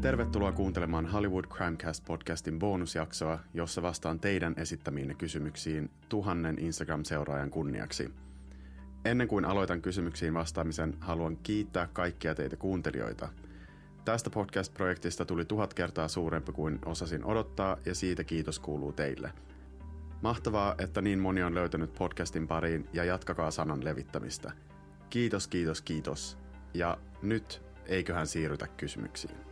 Tervetuloa kuuntelemaan Hollywood Crimecast podcastin bonusjaksoa, jossa vastaan teidän esittämiinne kysymyksiin tuhannen Instagram-seuraajan kunniaksi. Ennen kuin aloitan kysymyksiin vastaamisen, haluan kiittää kaikkia teitä kuuntelijoita. Tästä podcast-projektista tuli tuhat kertaa suurempi kuin osasin odottaa ja siitä kiitos kuuluu teille. Mahtavaa, että niin moni on löytänyt podcastin pariin ja jatkakaa sanan levittämistä. Kiitos, kiitos, kiitos. Ja nyt eiköhän siirrytä kysymyksiin.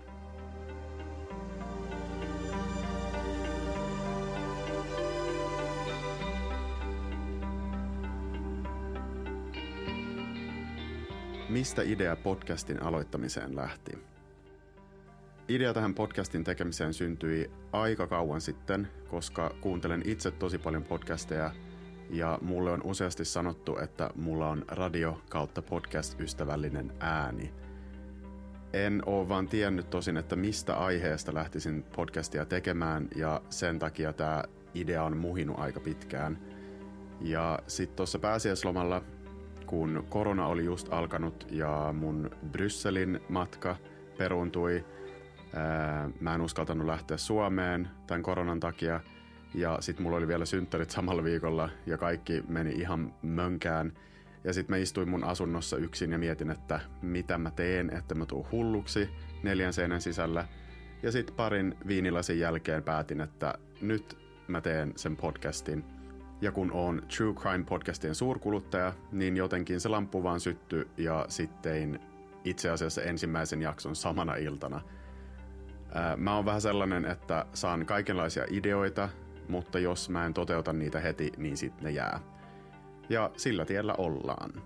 Mistä idea podcastin aloittamiseen lähti? Idea tähän podcastin tekemiseen syntyi aika kauan sitten, koska kuuntelen itse tosi paljon podcasteja ja mulle on useasti sanottu, että mulla on radio kautta podcast-ystävällinen ääni. En oo vaan tiennyt tosin, että mistä aiheesta lähtisin podcastia tekemään ja sen takia tämä idea on muhinut aika pitkään. Ja sitten tuossa pääsiäislomalla kun korona oli just alkanut ja mun Brysselin matka peruuntui. Mä en uskaltanut lähteä Suomeen tämän koronan takia. Ja sitten mulla oli vielä synttärit samalla viikolla ja kaikki meni ihan mönkään. Ja sitten mä istuin mun asunnossa yksin ja mietin, että mitä mä teen, että mä tuun hulluksi neljän seinän sisällä. Ja sitten parin viinilasin jälkeen päätin, että nyt mä teen sen podcastin – ja kun on True Crime podcastien suurkuluttaja, niin jotenkin se lamppu vaan syttyi ja sitten itse asiassa ensimmäisen jakson samana iltana. Mä oon vähän sellainen, että saan kaikenlaisia ideoita, mutta jos mä en toteuta niitä heti, niin sitten ne jää. Ja sillä tiellä ollaan.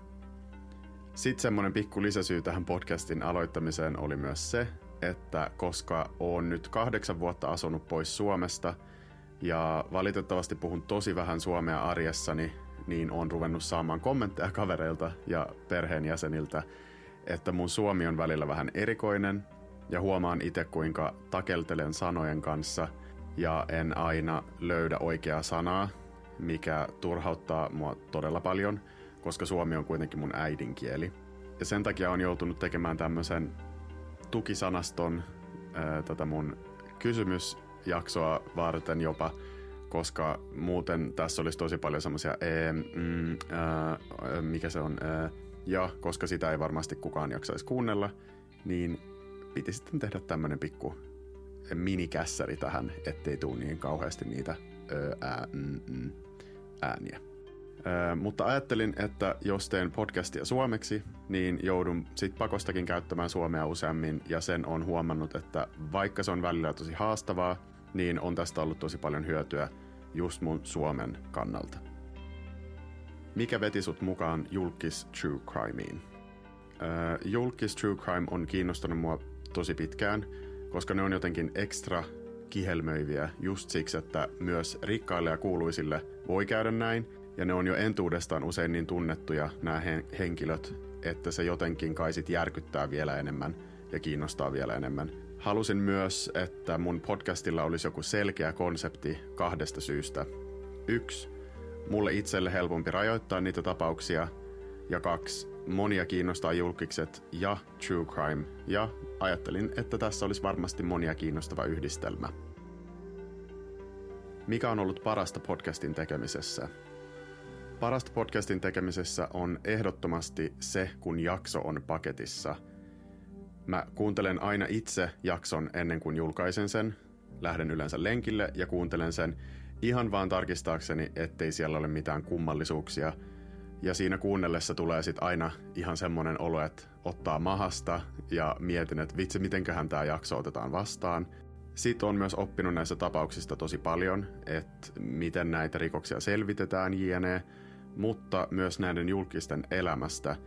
Sitten semmoinen pikku lisäsyy tähän podcastin aloittamiseen oli myös se, että koska oon nyt kahdeksan vuotta asunut pois Suomesta – ja valitettavasti puhun tosi vähän suomea arjessani, niin on ruvennut saamaan kommentteja kavereilta ja perheenjäseniltä, että mun suomi on välillä vähän erikoinen ja huomaan itse kuinka takeltelen sanojen kanssa ja en aina löydä oikeaa sanaa, mikä turhauttaa mua todella paljon, koska suomi on kuitenkin mun äidinkieli. Ja sen takia on joutunut tekemään tämmöisen tukisanaston ää, tätä mun kysymys jaksoa varten jopa, koska muuten tässä olisi tosi paljon semmoisia, mm, mikä se on, ää, ja koska sitä ei varmasti kukaan jaksaisi kuunnella, niin piti sitten tehdä tämmöinen pikku minikässäri tähän, ettei tule niin kauheasti niitä ö, ää, mm, mm, ääniä. Ö, mutta ajattelin, että jos teen podcastia suomeksi, niin joudun sit pakostakin käyttämään suomea useammin, ja sen on huomannut, että vaikka se on välillä tosi haastavaa, niin on tästä ollut tosi paljon hyötyä just mun Suomen kannalta. Mikä veti sut mukaan Julkis True Crimeen? Äh, Julkis True Crime on kiinnostanut mua tosi pitkään, koska ne on jotenkin ekstra kihelmöiviä just siksi, että myös rikkaille ja kuuluisille voi käydä näin, ja ne on jo entuudestaan usein niin tunnettuja nämä henkilöt, että se jotenkin kaisit järkyttää vielä enemmän ja kiinnostaa vielä enemmän. Halusin myös, että mun podcastilla olisi joku selkeä konsepti kahdesta syystä. Yksi, mulle itselle helpompi rajoittaa niitä tapauksia. Ja kaksi, monia kiinnostaa julkikset ja true crime. Ja ajattelin, että tässä olisi varmasti monia kiinnostava yhdistelmä. Mikä on ollut parasta podcastin tekemisessä? Parasta podcastin tekemisessä on ehdottomasti se, kun jakso on paketissa – Mä kuuntelen aina itse jakson ennen kuin julkaisen sen. Lähden yleensä lenkille ja kuuntelen sen ihan vaan tarkistaakseni, ettei siellä ole mitään kummallisuuksia. Ja siinä kuunnellessa tulee sitten aina ihan semmoinen olo, että ottaa mahasta ja mietin, että vitsi, mitenköhän tämä jakso otetaan vastaan. Sitten on myös oppinut näistä tapauksista tosi paljon, että miten näitä rikoksia selvitetään jne, mutta myös näiden julkisten elämästä –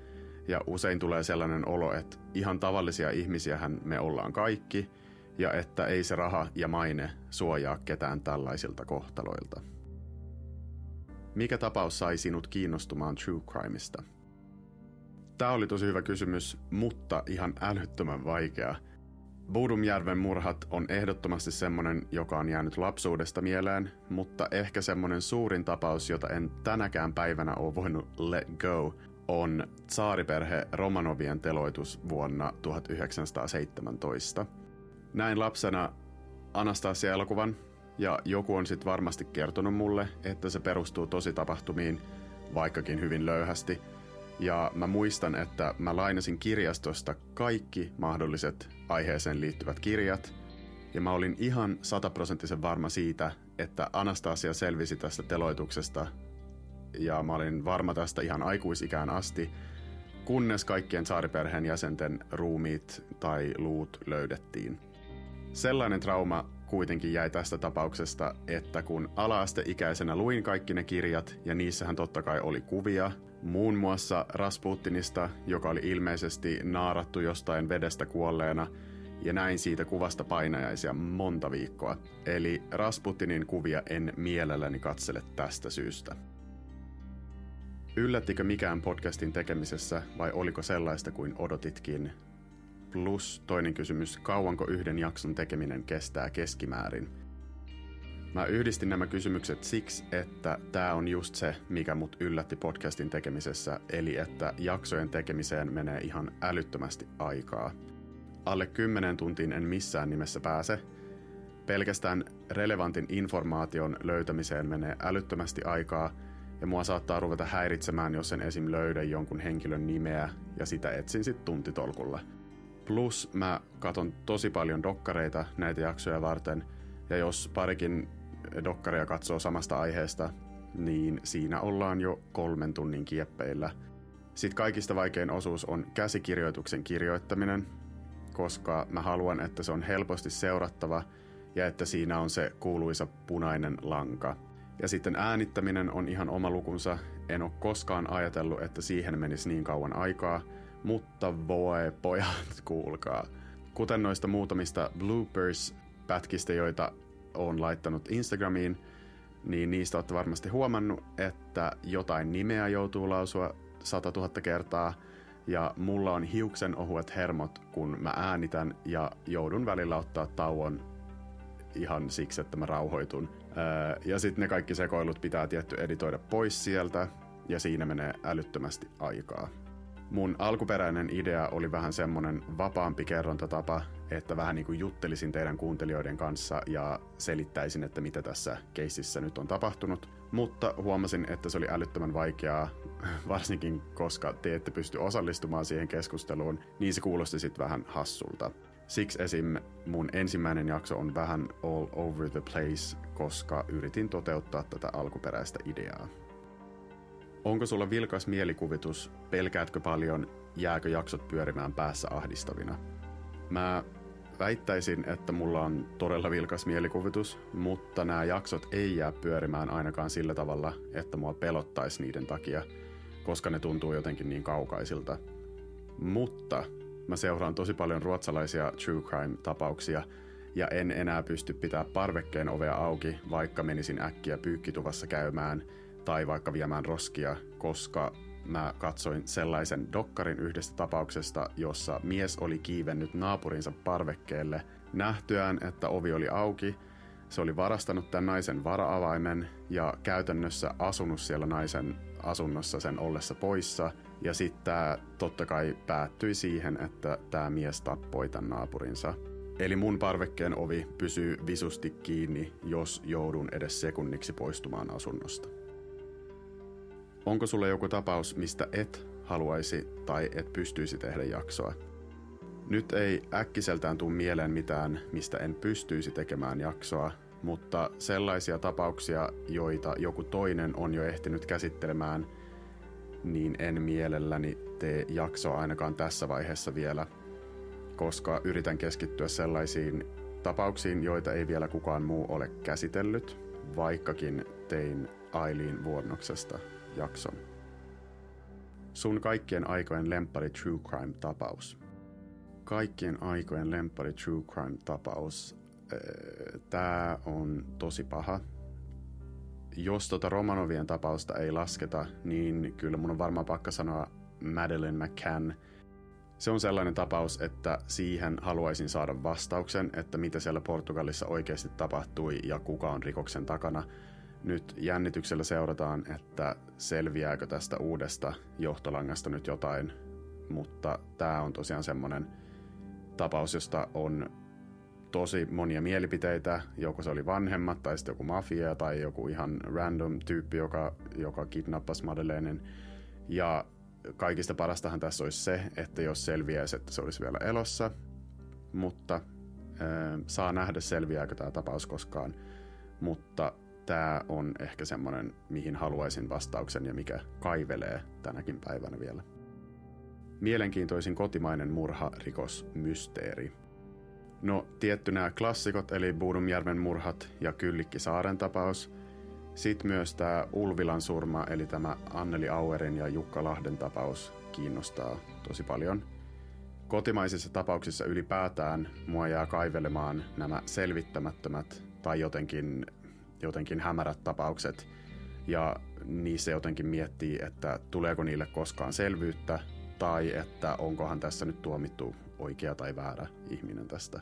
ja usein tulee sellainen olo, että ihan tavallisia ihmisiähän me ollaan kaikki, ja että ei se raha ja maine suojaa ketään tällaisilta kohtaloilta. Mikä tapaus sai sinut kiinnostumaan true crimeista? Tämä oli tosi hyvä kysymys, mutta ihan älyttömän vaikea. Boodumjärven murhat on ehdottomasti semmonen, joka on jäänyt lapsuudesta mieleen, mutta ehkä semmonen suurin tapaus, jota en tänäkään päivänä ole voinut let go, on tsaariperhe Romanovien teloitus vuonna 1917. Näin lapsena Anastasia-elokuvan ja joku on sitten varmasti kertonut mulle, että se perustuu tosi tapahtumiin, vaikkakin hyvin löyhästi. Ja mä muistan, että mä lainasin kirjastosta kaikki mahdolliset aiheeseen liittyvät kirjat. Ja mä olin ihan sataprosenttisen varma siitä, että Anastasia selvisi tästä teloituksesta. Ja mä olin varma tästä ihan aikuisikään asti, kunnes kaikkien saariperheen jäsenten ruumiit tai luut löydettiin. Sellainen trauma kuitenkin jäi tästä tapauksesta, että kun ala-asteikäisenä luin kaikki ne kirjat, ja niissähän totta kai oli kuvia, muun muassa Rasputinista, joka oli ilmeisesti naarattu jostain vedestä kuolleena, ja näin siitä kuvasta painajaisia monta viikkoa. Eli Rasputinin kuvia en mielelläni katsele tästä syystä. Yllättikö mikään podcastin tekemisessä vai oliko sellaista kuin odotitkin? Plus toinen kysymys, kauanko yhden jakson tekeminen kestää keskimäärin? Mä yhdistin nämä kysymykset siksi, että tämä on just se, mikä mut yllätti podcastin tekemisessä, eli että jaksojen tekemiseen menee ihan älyttömästi aikaa. Alle 10 tuntiin en missään nimessä pääse. Pelkästään relevantin informaation löytämiseen menee älyttömästi aikaa, ja mua saattaa ruveta häiritsemään, jos en esim. löydä jonkun henkilön nimeä, ja sitä etsin sitten tuntitolkulla – Plus mä katon tosi paljon dokkareita näitä jaksoja varten, ja jos parikin dokkaria katsoo samasta aiheesta, niin siinä ollaan jo kolmen tunnin kieppeillä. Sitten kaikista vaikein osuus on käsikirjoituksen kirjoittaminen, koska mä haluan, että se on helposti seurattava ja että siinä on se kuuluisa punainen lanka. Ja sitten äänittäminen on ihan oma lukunsa. En ole koskaan ajatellut, että siihen menisi niin kauan aikaa – mutta voi pojat, kuulkaa. Kuten noista muutamista bloopers-pätkistä, joita on laittanut Instagramiin, niin niistä olette varmasti huomannut, että jotain nimeä joutuu lausua 100 000 kertaa, ja mulla on hiuksen ohuet hermot, kun mä äänitän, ja joudun välillä ottaa tauon ihan siksi, että mä rauhoitun. ja sitten ne kaikki sekoilut pitää tietty editoida pois sieltä, ja siinä menee älyttömästi aikaa. Mun alkuperäinen idea oli vähän semmonen vapaampi kerrontatapa, että vähän niin kuin juttelisin teidän kuuntelijoiden kanssa ja selittäisin, että mitä tässä keississä nyt on tapahtunut. Mutta huomasin, että se oli älyttömän vaikeaa, varsinkin koska te ette pysty osallistumaan siihen keskusteluun, niin se kuulosti sitten vähän hassulta. Siksi esim. mun ensimmäinen jakso on vähän all over the place, koska yritin toteuttaa tätä alkuperäistä ideaa. Onko sulla vilkas mielikuvitus? Pelkäätkö paljon? Jääkö jaksot pyörimään päässä ahdistavina? Mä väittäisin, että mulla on todella vilkas mielikuvitus, mutta nämä jaksot ei jää pyörimään ainakaan sillä tavalla, että mua pelottaisi niiden takia, koska ne tuntuu jotenkin niin kaukaisilta. Mutta mä seuraan tosi paljon ruotsalaisia true crime-tapauksia ja en enää pysty pitää parvekkeen ovea auki, vaikka menisin äkkiä pyykkituvassa käymään – tai vaikka viemään roskia, koska mä katsoin sellaisen dokkarin yhdestä tapauksesta, jossa mies oli kiivennyt naapurinsa parvekkeelle nähtyään, että ovi oli auki. Se oli varastanut tämän naisen varaavaimen ja käytännössä asunut siellä naisen asunnossa sen ollessa poissa. Ja sitten tämä totta kai päättyi siihen, että tämä mies tappoi tämän naapurinsa. Eli mun parvekkeen ovi pysyy visusti kiinni, jos joudun edes sekunniksi poistumaan asunnosta. Onko sulla joku tapaus, mistä et haluaisi tai et pystyisi tehdä jaksoa? Nyt ei äkkiseltään tuu mieleen mitään, mistä en pystyisi tekemään jaksoa, mutta sellaisia tapauksia, joita joku toinen on jo ehtinyt käsittelemään, niin en mielelläni tee jaksoa ainakaan tässä vaiheessa vielä, koska yritän keskittyä sellaisiin tapauksiin, joita ei vielä kukaan muu ole käsitellyt, vaikkakin tein Ailiin vuonnoksesta jakson. Sun kaikkien aikojen lempari True Crime-tapaus. Kaikkien aikojen lempari True Crime-tapaus. Tää on tosi paha. Jos tota Romanovien tapausta ei lasketa, niin kyllä mun on varmaan pakka sanoa Madeleine McCann. Se on sellainen tapaus, että siihen haluaisin saada vastauksen, että mitä siellä Portugalissa oikeasti tapahtui ja kuka on rikoksen takana – nyt jännityksellä seurataan, että selviääkö tästä uudesta johtolangasta nyt jotain, mutta tämä on tosiaan semmoinen tapaus, josta on tosi monia mielipiteitä, joko se oli vanhemmat tai sitten joku mafia tai joku ihan random tyyppi, joka, joka kidnappasi Madeleinen. Ja kaikista parastahan tässä olisi se, että jos selviäisi, että se olisi vielä elossa, mutta äh, saa nähdä selviääkö tämä tapaus koskaan. Mutta tämä on ehkä semmoinen, mihin haluaisin vastauksen ja mikä kaivelee tänäkin päivänä vielä. Mielenkiintoisin kotimainen murha, rikos, mysteeri. No, tietty nämä klassikot, eli Buudumjärven murhat ja Kyllikki Saaren tapaus. Sitten myös tämä Ulvilan surma, eli tämä Anneli Auerin ja Jukka Lahden tapaus kiinnostaa tosi paljon. Kotimaisissa tapauksissa ylipäätään mua jää kaivelemaan nämä selvittämättömät tai jotenkin, jotenkin hämärät tapaukset, ja niissä jotenkin miettii, että tuleeko niille koskaan selvyyttä, tai että onkohan tässä nyt tuomittu oikea tai väärä ihminen tästä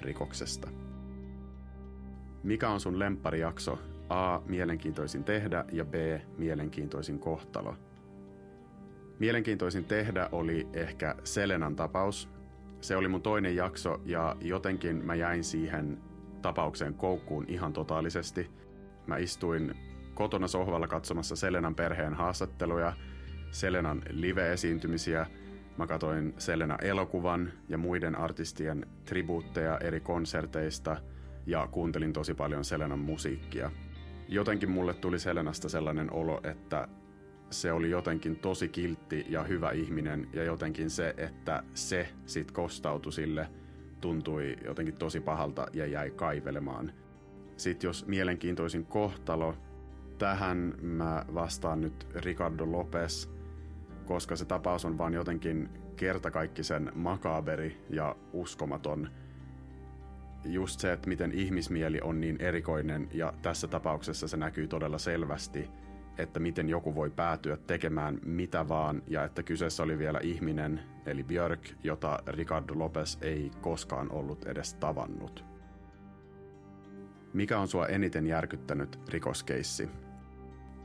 rikoksesta. Mikä on sun lempparijakso? A. Mielenkiintoisin tehdä ja B. Mielenkiintoisin kohtalo. Mielenkiintoisin tehdä oli ehkä Selenan tapaus. Se oli mun toinen jakso ja jotenkin mä jäin siihen tapaukseen koukkuun ihan totaalisesti. Mä istuin kotona sohvalla katsomassa Selenan perheen haastatteluja, Selenan live-esiintymisiä – Mä katoin Selena-elokuvan ja muiden artistien tribuutteja eri konserteista ja kuuntelin tosi paljon Selenan musiikkia. Jotenkin mulle tuli Selenasta sellainen olo, että se oli jotenkin tosi kiltti ja hyvä ihminen ja jotenkin se, että se sit kostautui sille, tuntui jotenkin tosi pahalta ja jäi kaivelemaan. Sitten jos mielenkiintoisin kohtalo, tähän mä vastaan nyt Ricardo Lopez – koska se tapaus on vaan jotenkin kertakaikkisen makaberi ja uskomaton. Just se, että miten ihmismieli on niin erikoinen ja tässä tapauksessa se näkyy todella selvästi, että miten joku voi päätyä tekemään mitä vaan ja että kyseessä oli vielä ihminen, eli Björk, jota Ricardo Lopez ei koskaan ollut edes tavannut. Mikä on sua eniten järkyttänyt rikoskeissi?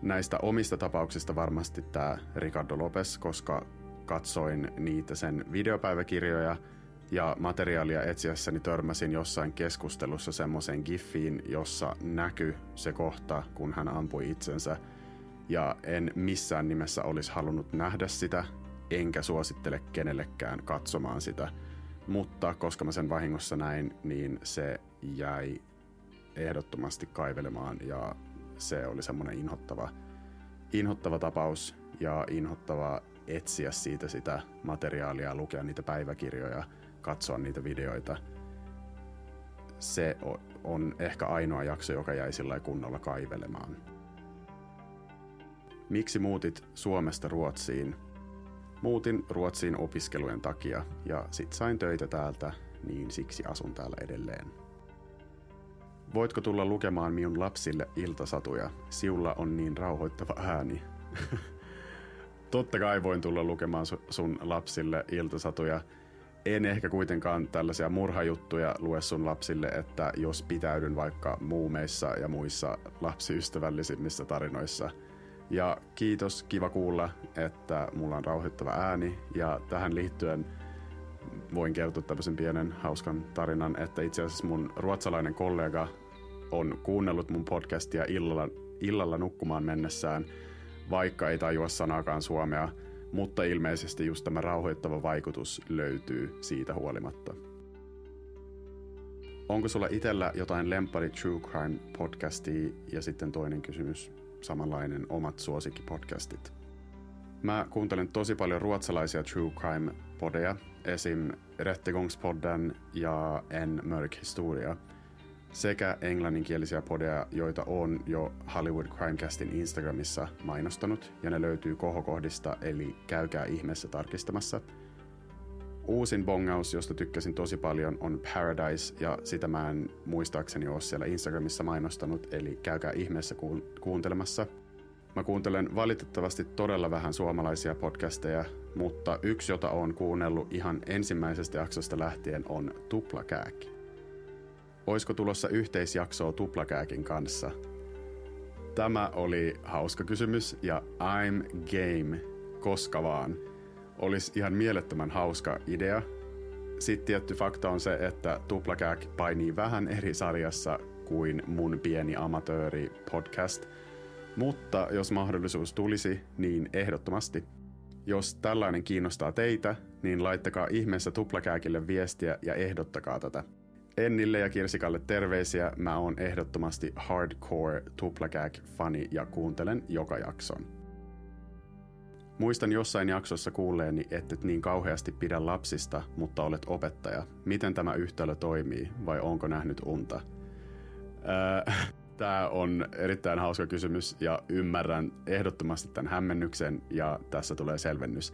Näistä omista tapauksista varmasti tämä Ricardo Lopez, koska katsoin niitä sen videopäiväkirjoja ja materiaalia etsiessäni törmäsin jossain keskustelussa semmoiseen giffiin, jossa näkyy se kohta, kun hän ampui itsensä. Ja en missään nimessä olisi halunnut nähdä sitä, enkä suosittele kenellekään katsomaan sitä. Mutta koska mä sen vahingossa näin, niin se jäi ehdottomasti kaivelemaan ja se oli semmoinen inhottava, inhottava tapaus ja inhottava etsiä siitä sitä materiaalia, lukea niitä päiväkirjoja, katsoa niitä videoita. Se on ehkä ainoa jakso, joka jäi sillä kunnolla kaivelemaan. Miksi muutit Suomesta Ruotsiin? Muutin Ruotsiin opiskelujen takia ja sit sain töitä täältä, niin siksi asun täällä edelleen. Voitko tulla lukemaan minun lapsille iltasatuja? Siulla on niin rauhoittava ääni. Totta kai voin tulla lukemaan sun lapsille iltasatuja. En ehkä kuitenkaan tällaisia murhajuttuja lue sun lapsille, että jos pitäydyn vaikka muumeissa ja muissa lapsiystävällisimmissä tarinoissa. Ja kiitos, kiva kuulla, että mulla on rauhoittava ääni. Ja tähän liittyen voin kertoa tämmöisen pienen hauskan tarinan, että itse asiassa mun ruotsalainen kollega on kuunnellut mun podcastia illalla, illalla nukkumaan mennessään, vaikka ei tajua sanaakaan suomea, mutta ilmeisesti just tämä rauhoittava vaikutus löytyy siitä huolimatta. Onko sulla itellä jotain lempari True Crime podcastia ja sitten toinen kysymys, samanlainen omat suosikkipodcastit? Mä kuuntelen tosi paljon ruotsalaisia True Crime-podeja, esim. Rättegångspodden ja En mörk historia – sekä englanninkielisiä podeja, joita on jo Hollywood Crimecastin Instagramissa mainostanut, ja ne löytyy kohokohdista, eli käykää ihmeessä tarkistamassa. Uusin bongaus, josta tykkäsin tosi paljon, on Paradise, ja sitä mä en muistaakseni ole siellä Instagramissa mainostanut, eli käykää ihmeessä kuuntelemassa. Mä kuuntelen valitettavasti todella vähän suomalaisia podcasteja, mutta yksi, jota on kuunnellut ihan ensimmäisestä jaksosta lähtien, on Tuplakääk. Oisko tulossa yhteisjaksoa Tuplakääkin kanssa? Tämä oli hauska kysymys ja I'm game, koska vaan. Olisi ihan mielettömän hauska idea. Sitten tietty fakta on se, että Tuplakääk painii vähän eri sarjassa kuin mun pieni amatööri podcast. Mutta jos mahdollisuus tulisi, niin ehdottomasti. Jos tällainen kiinnostaa teitä, niin laittakaa ihmeessä Tuplakääkille viestiä ja ehdottakaa tätä. Ennille ja Kirsikalle terveisiä. Mä oon ehdottomasti hardcore Tuplakääk-fani ja kuuntelen joka jakson. Muistan jossain jaksossa kuulleeni, että et niin kauheasti pidä lapsista, mutta olet opettaja. Miten tämä yhtälö toimii vai onko nähnyt unta? Öö, tämä on erittäin hauska kysymys ja ymmärrän ehdottomasti tämän hämmennyksen ja tässä tulee selvennys.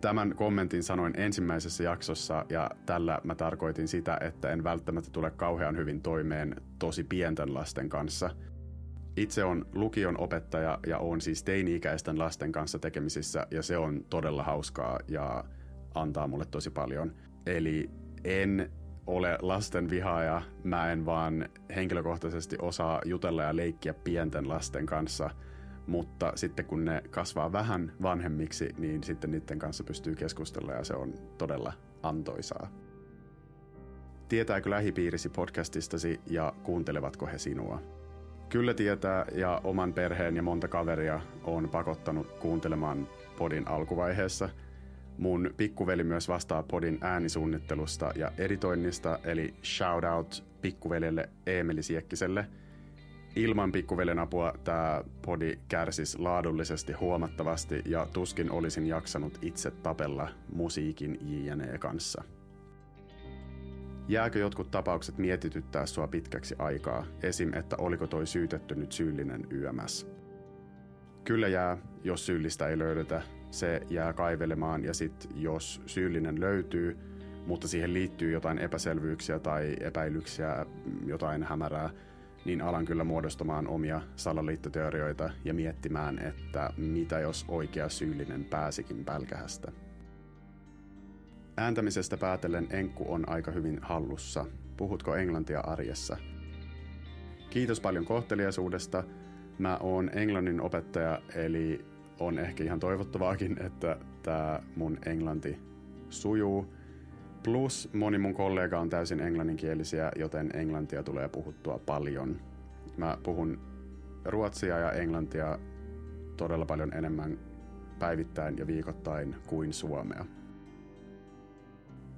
Tämän kommentin sanoin ensimmäisessä jaksossa ja tällä mä tarkoitin sitä, että en välttämättä tule kauhean hyvin toimeen tosi pienten lasten kanssa. Itse on lukion opettaja ja on siis teini-ikäisten lasten kanssa tekemisissä ja se on todella hauskaa ja antaa mulle tosi paljon. Eli en ole lasten vihaaja, mä en vaan henkilökohtaisesti osaa jutella ja leikkiä pienten lasten kanssa – mutta sitten kun ne kasvaa vähän vanhemmiksi, niin sitten niiden kanssa pystyy keskustella ja se on todella antoisaa. Tietääkö lähipiirisi podcastistasi ja kuuntelevatko he sinua? Kyllä tietää ja oman perheen ja monta kaveria on pakottanut kuuntelemaan podin alkuvaiheessa. Mun pikkuveli myös vastaa podin äänisuunnittelusta ja editoinnista, eli shout out pikkuveljelle Eemeli Siekkiselle – Ilman pikkuvelen apua tämä podi kärsisi laadullisesti huomattavasti ja tuskin olisin jaksanut itse tapella musiikin JNE kanssa. Jääkö jotkut tapaukset mietityttää sua pitkäksi aikaa, esim. että oliko toi syytetty nyt syyllinen YMS? Kyllä jää, jos syyllistä ei löydetä, se jää kaivelemaan ja sit jos syyllinen löytyy, mutta siihen liittyy jotain epäselvyyksiä tai epäilyksiä, jotain hämärää, niin alan kyllä muodostamaan omia salaliittoteorioita ja miettimään, että mitä jos oikea syyllinen pääsikin pälkähästä. Ääntämisestä päätellen enkku on aika hyvin hallussa. Puhutko englantia arjessa? Kiitos paljon kohteliaisuudesta. Mä oon englannin opettaja, eli on ehkä ihan toivottavaakin, että tämä mun englanti sujuu – Plus moni mun kollega on täysin englanninkielisiä, joten englantia tulee puhuttua paljon. Mä puhun ruotsia ja englantia todella paljon enemmän päivittäin ja viikoittain kuin suomea.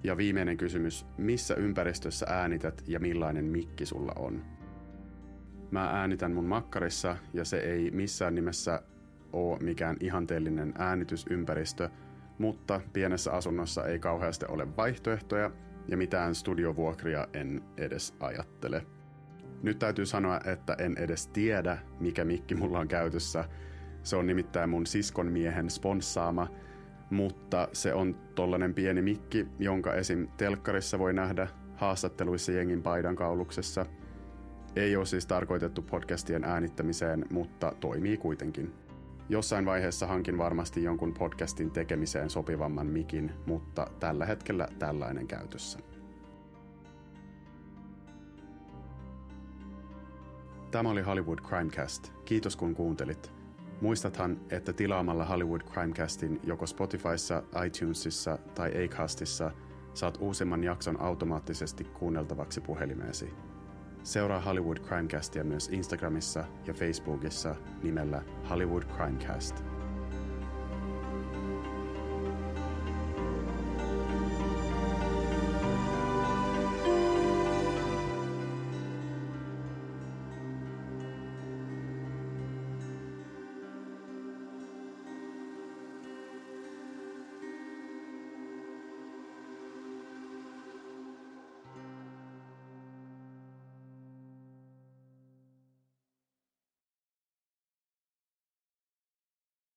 Ja viimeinen kysymys, missä ympäristössä äänität ja millainen mikki sulla on? Mä äänitän mun makkarissa ja se ei missään nimessä ole mikään ihanteellinen äänitysympäristö – mutta pienessä asunnossa ei kauheasti ole vaihtoehtoja ja mitään studiovuokria en edes ajattele. Nyt täytyy sanoa, että en edes tiedä, mikä mikki mulla on käytössä. Se on nimittäin mun siskon miehen sponssaama, mutta se on tollanen pieni mikki, jonka esim. telkkarissa voi nähdä haastatteluissa jengin paidan kauluksessa. Ei ole siis tarkoitettu podcastien äänittämiseen, mutta toimii kuitenkin. Jossain vaiheessa hankin varmasti jonkun podcastin tekemiseen sopivamman mikin, mutta tällä hetkellä tällainen käytössä. Tämä oli Hollywood Crimecast. Kiitos kun kuuntelit. Muistathan, että tilaamalla Hollywood Crimecastin joko Spotifyssa, iTunesissa tai Acastissa saat uusimman jakson automaattisesti kuunneltavaksi puhelimeesi. Seuraa Hollywood Crimecastia myös Instagramissa ja Facebookissa nimellä Hollywood Crimecast.